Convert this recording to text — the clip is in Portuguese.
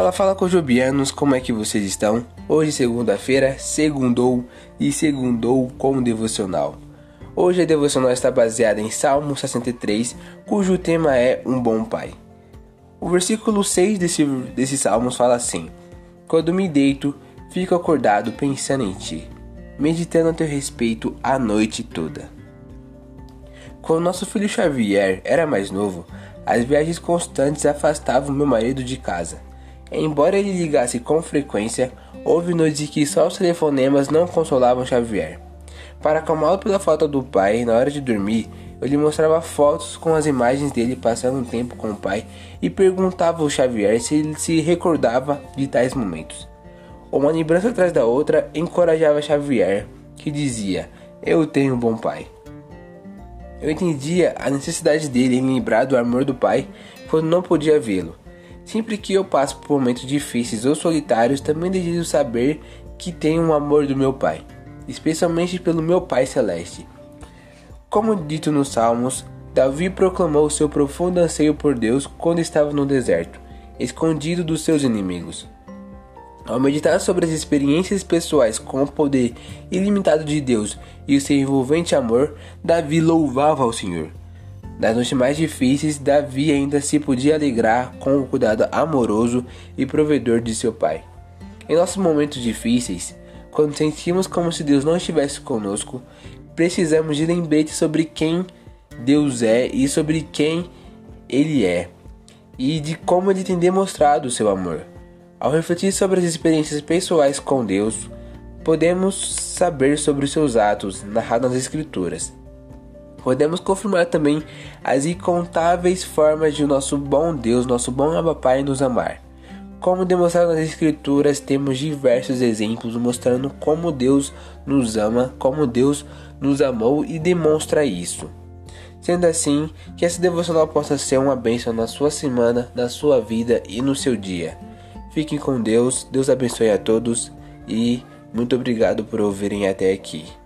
Fala, fala cojobianos, como é que vocês estão? Hoje, segunda-feira, segundou e segundou com o devocional. Hoje a devocional está baseada em Salmo 63, cujo tema é Um Bom Pai. O versículo 6 desse, desse Salmos fala assim: Quando me deito, fico acordado pensando em ti, meditando a teu respeito a noite toda. Quando nosso filho Xavier era mais novo, as viagens constantes afastavam meu marido de casa. Embora ele ligasse com frequência, houve noites que só os telefonemas não consolavam Xavier. Para acalmá-lo pela falta do pai, na hora de dormir, eu lhe mostrava fotos com as imagens dele passando um tempo com o pai e perguntava ao Xavier se ele se recordava de tais momentos. Uma lembrança atrás da outra encorajava Xavier, que dizia: Eu tenho um bom pai. Eu entendia a necessidade dele em lembrar do amor do pai quando não podia vê-lo. Sempre que eu passo por momentos difíceis ou solitários, também desejo saber que tenho um amor do meu pai, especialmente pelo meu Pai Celeste. Como dito nos Salmos, Davi proclamou seu profundo anseio por Deus quando estava no deserto, escondido dos seus inimigos. Ao meditar sobre as experiências pessoais com o poder ilimitado de Deus e o seu envolvente amor, Davi louvava ao Senhor. Nas noites mais difíceis, Davi ainda se podia alegrar com o cuidado amoroso e provedor de seu pai. Em nossos momentos difíceis, quando sentimos como se Deus não estivesse conosco, precisamos de lembrete sobre quem Deus é e sobre quem Ele é, e de como Ele tem demonstrado o seu amor. Ao refletir sobre as experiências pessoais com Deus, podemos saber sobre os seus atos narrados nas Escrituras. Podemos confirmar também as incontáveis formas de nosso bom Deus, nosso bom Abba Pai, nos amar. Como demonstrado nas Escrituras, temos diversos exemplos mostrando como Deus nos ama, como Deus nos amou e demonstra isso. Sendo assim, que essa devocional possa ser uma bênção na sua semana, na sua vida e no seu dia. Fiquem com Deus, Deus abençoe a todos e muito obrigado por ouvirem até aqui.